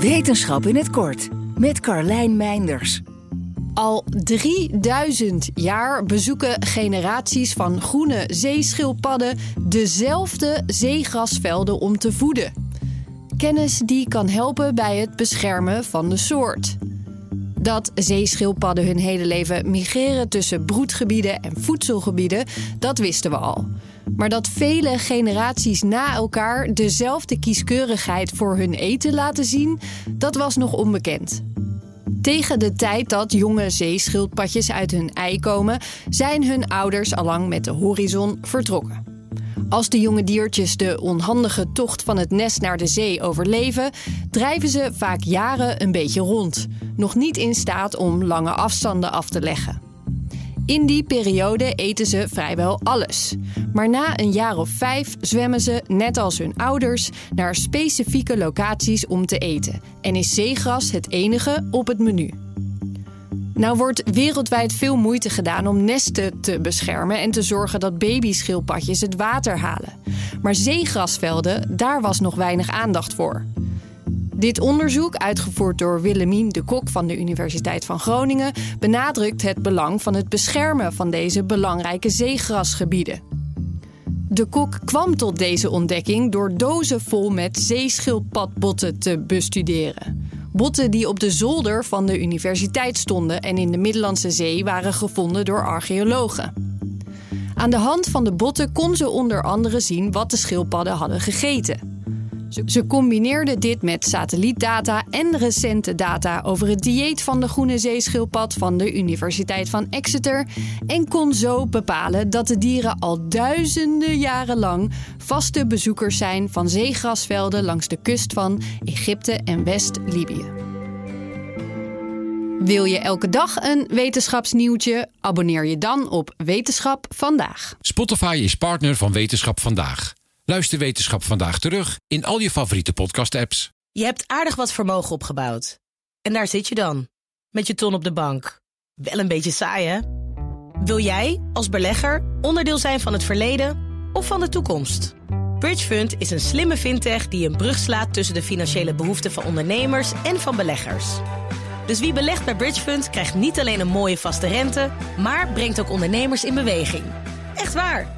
Wetenschap in het kort met Carlijn Meinders. Al 3000 jaar bezoeken generaties van groene zeeschildpadden dezelfde zeegrasvelden om te voeden. Kennis die kan helpen bij het beschermen van de soort. Dat zeeschildpadden hun hele leven migreren tussen broedgebieden en voedselgebieden, dat wisten we al. Maar dat vele generaties na elkaar dezelfde kieskeurigheid voor hun eten laten zien, dat was nog onbekend. Tegen de tijd dat jonge zeeschildpadjes uit hun ei komen, zijn hun ouders allang met de horizon vertrokken. Als de jonge diertjes de onhandige tocht van het nest naar de zee overleven, drijven ze vaak jaren een beetje rond, nog niet in staat om lange afstanden af te leggen. In die periode eten ze vrijwel alles. Maar na een jaar of vijf zwemmen ze, net als hun ouders, naar specifieke locaties om te eten. En is zeegras het enige op het menu. Nou wordt wereldwijd veel moeite gedaan om nesten te beschermen en te zorgen dat babyschildpadjes het water halen. Maar zeegrasvelden, daar was nog weinig aandacht voor. Dit onderzoek, uitgevoerd door Willemien de Kok van de Universiteit van Groningen, benadrukt het belang van het beschermen van deze belangrijke zeegrasgebieden. De kok kwam tot deze ontdekking door dozen vol met zeeschildpadbotten te bestuderen. Botten die op de zolder van de universiteit stonden en in de Middellandse Zee waren gevonden door archeologen. Aan de hand van de botten kon ze onder andere zien wat de schildpadden hadden gegeten. Ze combineerde dit met satellietdata en recente data over het dieet van de groene zeeschildpad van de Universiteit van Exeter en kon zo bepalen dat de dieren al duizenden jaren lang vaste bezoekers zijn van zeegrasvelden langs de kust van Egypte en West-Libië. Wil je elke dag een wetenschapsnieuwtje? Abonneer je dan op Wetenschap vandaag. Spotify is partner van Wetenschap vandaag. Luister Wetenschap vandaag terug in al je favoriete podcast-apps. Je hebt aardig wat vermogen opgebouwd. En daar zit je dan, met je ton op de bank. Wel een beetje saai, hè? Wil jij, als belegger, onderdeel zijn van het verleden of van de toekomst? Bridgefund is een slimme fintech die een brug slaat tussen de financiële behoeften van ondernemers en van beleggers. Dus wie belegt bij Bridgefund krijgt niet alleen een mooie vaste rente, maar brengt ook ondernemers in beweging. Echt waar!